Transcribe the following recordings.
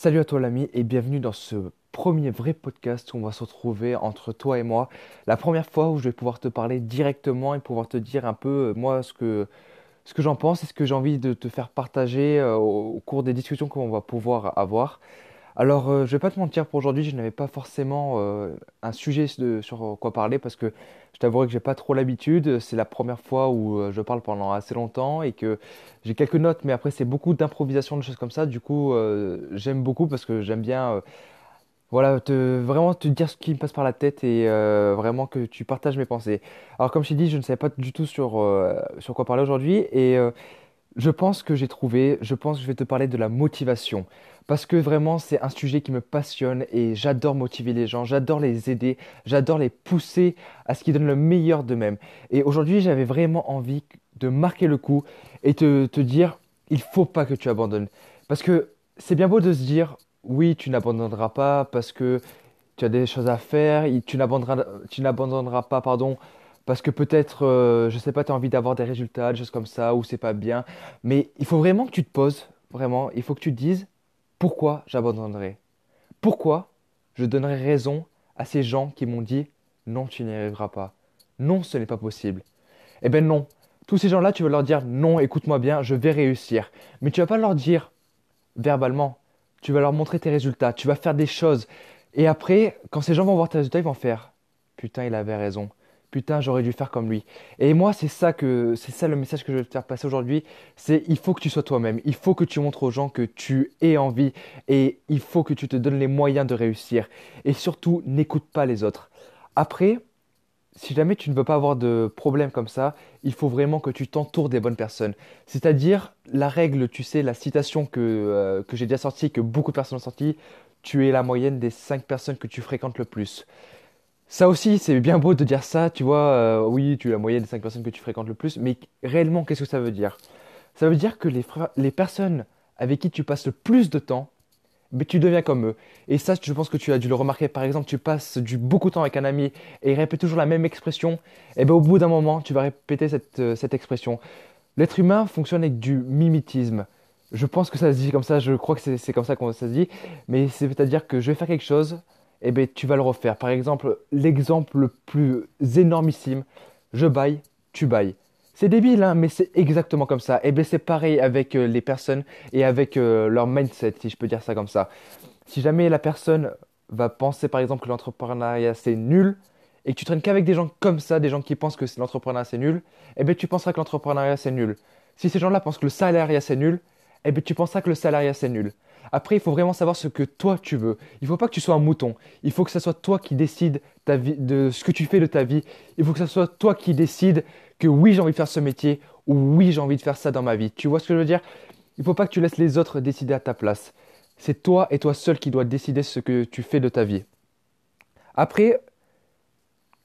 Salut à toi l'ami et bienvenue dans ce premier vrai podcast où on va se retrouver entre toi et moi. La première fois où je vais pouvoir te parler directement et pouvoir te dire un peu euh, moi ce que, j'en pense et ce que j'ai envie de te faire partager euh, au, cours des discussions qu'on va pouvoir avoir. Alors euh, je vais pas te mentir pour aujourd'hui je n'avais pas forcément un sujet sur quoi parler parce que je t'avouerai que j'ai pas trop l'habitude. C'est la première fois où euh, je parle pendant assez longtemps et que j'ai quelques notes, mais après c'est beaucoup d'improvisation, de choses comme ça. Du coup, euh, j'aime beaucoup parce que j'aime bien, euh, voilà, te, vraiment te dire ce qui me passe par la tête et vraiment que tu partages mes pensées. Alors comme je t'ai dit, je ne savais pas du tout sur, sur quoi parler aujourd'hui et je pense que j'ai trouvé, je pense que je vais te parler de la motivation. Parce que vraiment, c'est un sujet qui me passionne et j'adore motiver les gens, j'adore les aider, j'adore les pousser à ce qu'ils donnent le meilleur d'eux-mêmes. Et aujourd'hui, j'avais vraiment envie de marquer le coup et te, te dire, il faut pas que tu abandonnes. Parce que c'est bien beau de se dire, oui, tu n'abandonneras pas parce que tu as des choses à faire, tu n'abandonneras pas, pardon, parce que peut-être, euh, je sais pas, tu as envie d'avoir des résultats, des choses comme ça, ou c'est pas bien. Mais il faut vraiment que tu te poses, vraiment, il faut que tu te dises pourquoi j'abandonnerai? Pourquoi je donnerai raison à ces gens qui m'ont dit non, tu n'y arriveras pas? Non, ce n'est pas possible. Eh bien non, tous ces gens-là, tu vas leur dire non, écoute-moi bien, je vais réussir. Mais tu vas pas leur dire verbalement. Tu vas leur montrer tes résultats, tu vas faire des choses. Et après, quand ces gens vont voir tes résultats, ils vont faire putain, il avait raison putain, j'aurais dû faire comme lui. Et moi, c'est ça que c'est ça le message que je veux te faire passer aujourd'hui, c'est il faut que tu sois toi-même, il faut que tu montres aux gens que tu aies envie et il faut que tu te donnes les moyens de réussir et surtout n'écoute pas les autres. Après, si jamais tu ne veux pas avoir de problème comme ça, il faut vraiment que tu t'entoures des bonnes personnes. C'est-à-dire la règle, tu sais, la citation que, euh, que j'ai déjà sortie, que beaucoup de personnes ont sortie, tu es la moyenne des 5 personnes que tu fréquentes le plus. Ça aussi, c'est bien beau de dire ça, tu vois, euh, oui, tu es la moyenne des 5 personnes que tu fréquentes le plus, mais réellement, qu'est-ce que ça veut dire? Ça veut dire que les, les personnes avec qui tu passes le plus de temps, mais tu deviens comme eux. Et ça, je pense que tu as dû le remarquer. Par exemple, tu passes du beaucoup de temps avec un ami et il répète toujours la même expression. Et bien, au bout d'un moment, tu vas répéter cette, euh, cette expression. L'être humain fonctionne avec du mimétisme. Je pense que ça se dit comme ça, je crois que c'est comme ça que ça se dit. Mais c'est-à-dire que je vais faire quelque chose, eh ben, tu vas le refaire. Par exemple, l'exemple le plus énormissime, je baille, tu bailles. C'est débile, hein, mais c'est exactement comme ça. Et eh ben, c'est pareil avec euh, les personnes et avec euh, leur mindset, si je peux dire ça comme ça. Si jamais la personne va penser, par exemple, que l'entrepreneuriat c'est nul, et que tu traînes qu'avec des gens comme ça, des gens qui pensent que l'entrepreneuriat c'est nul, eh ben, tu penseras que l'entrepreneuriat c'est nul. Si ces gens-là pensent que le salariat c'est nul, eh ben, tu penseras que le salariat c'est nul. Après, il faut vraiment savoir ce que toi tu veux. Il ne faut pas que tu sois un mouton. Il faut que ce soit toi qui vie, de ce que tu fais de ta vie. Il faut que ce soit toi qui décides que oui, j'ai envie de faire ce métier ou oui, j'ai envie de faire ça dans ma vie. Tu vois ce que je veux dire? Il ne faut pas que tu laisses les autres décider à ta place. C'est toi et toi seul qui dois décider ce que tu fais de ta vie. Après,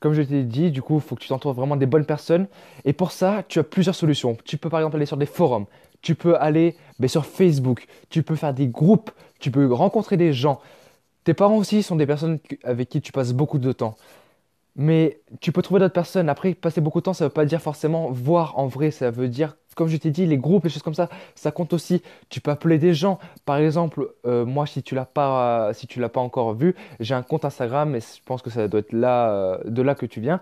comme je t'ai dit, du coup, il faut que tu t'entoures vraiment des bonnes personnes. Et pour ça, tu as plusieurs solutions. Tu peux par exemple aller sur des forums tu peux aller ben, sur Facebook, tu peux faire des groupes, tu peux rencontrer des gens. Tes parents aussi sont des personnes avec qui tu passes beaucoup de temps. Mais tu peux trouver d'autres personnes. Après, passer beaucoup de temps, ça ne veut pas dire forcément voir en vrai. Ça veut dire, comme je t'ai dit, les groupes, les choses comme ça, ça compte aussi. Tu peux appeler des gens. Par exemple, euh, moi, si tu l'as pas, si tu l'as pas encore vu, j'ai un compte Instagram et je pense que ça doit être là, euh, de là que tu viens.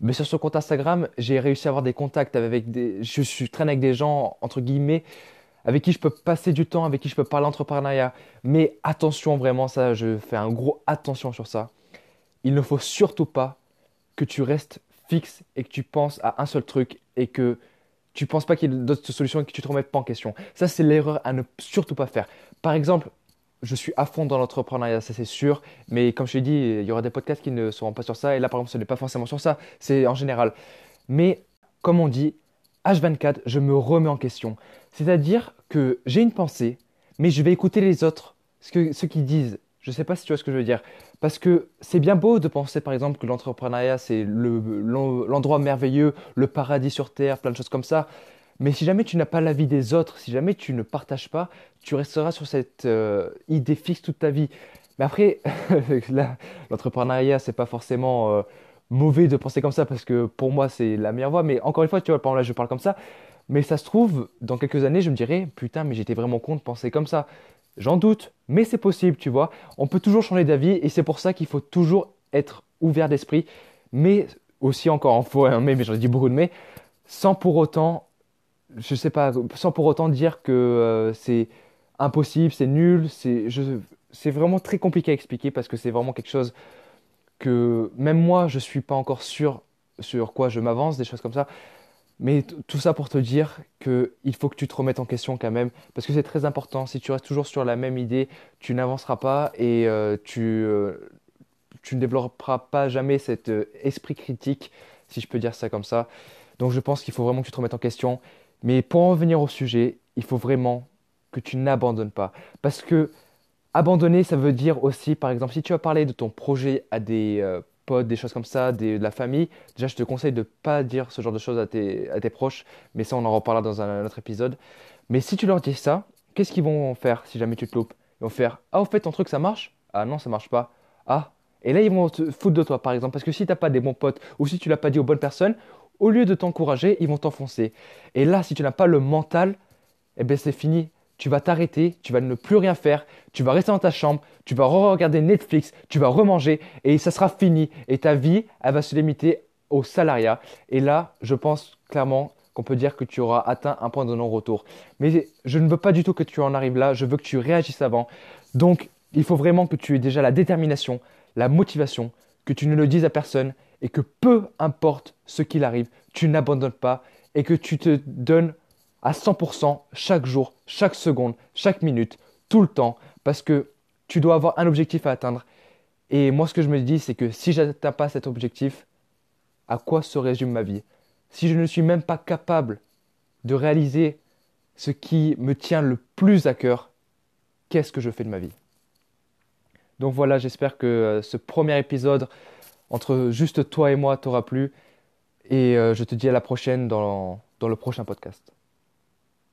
Mais sur ce compte Instagram, j'ai réussi à avoir des contacts avec des. Je suis traîne avec des gens, entre guillemets, avec qui je peux passer du temps, avec qui je peux parler entrepreneuriat. Mais attention, vraiment, ça, je fais un gros attention sur ça. Il ne faut surtout pas que tu restes fixe et que tu penses à un seul truc et que tu ne penses pas qu'il y ait d'autres solutions et que tu te remettes pas en question. Ça, c'est l'erreur à ne surtout pas faire. Par exemple, je suis à fond dans l'entrepreneuriat, ça c'est sûr. Mais comme je t'ai dit, il y aura des podcasts qui ne seront pas sur ça. Et là, par exemple, ce n'est pas forcément sur ça. C'est en général. Mais comme on dit, H24, je me remets en question. C'est-à-dire que j'ai une pensée, mais je vais écouter les autres, ce que, ceux qui disent. Je ne sais pas si tu vois ce que je veux dire. Parce que c'est bien beau de penser, par exemple, que l'entrepreneuriat, c'est l'endroit merveilleux, le paradis sur Terre, plein de choses comme ça. Mais si jamais tu n'as pas l'avis des autres, si jamais tu ne partages pas, tu resteras sur cette euh, idée fixe toute ta vie. Mais après, l'entrepreneuriat, c'est pas forcément euh, mauvais de penser comme ça parce que pour moi, c'est la meilleure voie. Mais encore une fois, tu vois, par là, je parle comme ça. Mais ça se trouve, dans quelques années, je me dirais, putain, mais j'étais vraiment con de penser comme ça. J'en doute, mais c'est possible, tu vois. On peut toujours changer d'avis et c'est pour ça qu'il faut toujours être ouvert d'esprit, mais aussi encore en fois un mais, mais j'en ai dit beaucoup de mais, sans pour autant, je sais pas, sans pour autant dire que euh, c'est impossible, c'est nul, c'est, c'est vraiment très compliqué à expliquer parce que c'est vraiment quelque chose que même moi je suis pas encore sûr sur quoi je m'avance, des choses comme ça. Mais tout ça pour te dire qu'il faut que tu te remettes en question quand même, parce que c'est très important. Si tu restes toujours sur la même idée, tu n'avanceras pas et euh, tu, euh, tu ne développeras pas jamais cet euh, esprit critique, si je peux dire ça comme ça. Donc je pense qu'il faut vraiment que tu te remettes en question. Mais pour en venir au sujet, il faut vraiment que tu n'abandonnes pas. Parce que abandonner, ça veut dire aussi, par exemple, si tu as parlé de ton projet à des des choses comme ça, de la famille, déjà je te conseille de ne pas dire ce genre de choses à tes, à tes proches, mais ça on en reparlera dans un, autre épisode. Mais si tu leur dis ça, qu'est-ce qu'ils vont faire si jamais tu te loupes? Ils vont faire Ah, au fait, ton truc ça marche Ah non, ça marche pas. Ah, et là ils vont te foutre de toi par exemple, parce que si tu n'as pas des bons potes ou si tu l'as pas dit aux bonnes personnes, au lieu de t'encourager, ils vont t'enfoncer. Et là, si tu n'as pas le mental, eh bien c'est fini tu vas t'arrêter, tu vas ne plus rien faire, tu vas rester dans ta chambre, tu vas re-regarder Netflix, tu vas remanger et ça sera fini. Et ta vie, elle va se limiter au salariat. Et là, je pense clairement qu'on peut dire que tu auras atteint un point de non-retour. Mais je ne veux pas du tout que tu en arrives là, je veux que tu réagisses avant. Donc, il faut vraiment que tu aies déjà la détermination, la motivation, que tu ne le dises à personne et que peu importe ce qu'il arrive, tu n'abandonnes pas et que tu te donnes à 100% chaque jour, chaque seconde, chaque minute, tout le temps, parce que tu dois avoir un objectif à atteindre. Et moi, ce que je me dis, c'est que si je n'atteins pas cet objectif, à quoi se résume ma vie? Si je ne suis même pas capable de réaliser ce qui me tient le plus à cœur, qu'est-ce que je fais de ma vie? Donc voilà, j'espère que euh, ce premier épisode entre juste toi et moi t'aura plu. Et euh, je te dis à la prochaine dans le prochain podcast.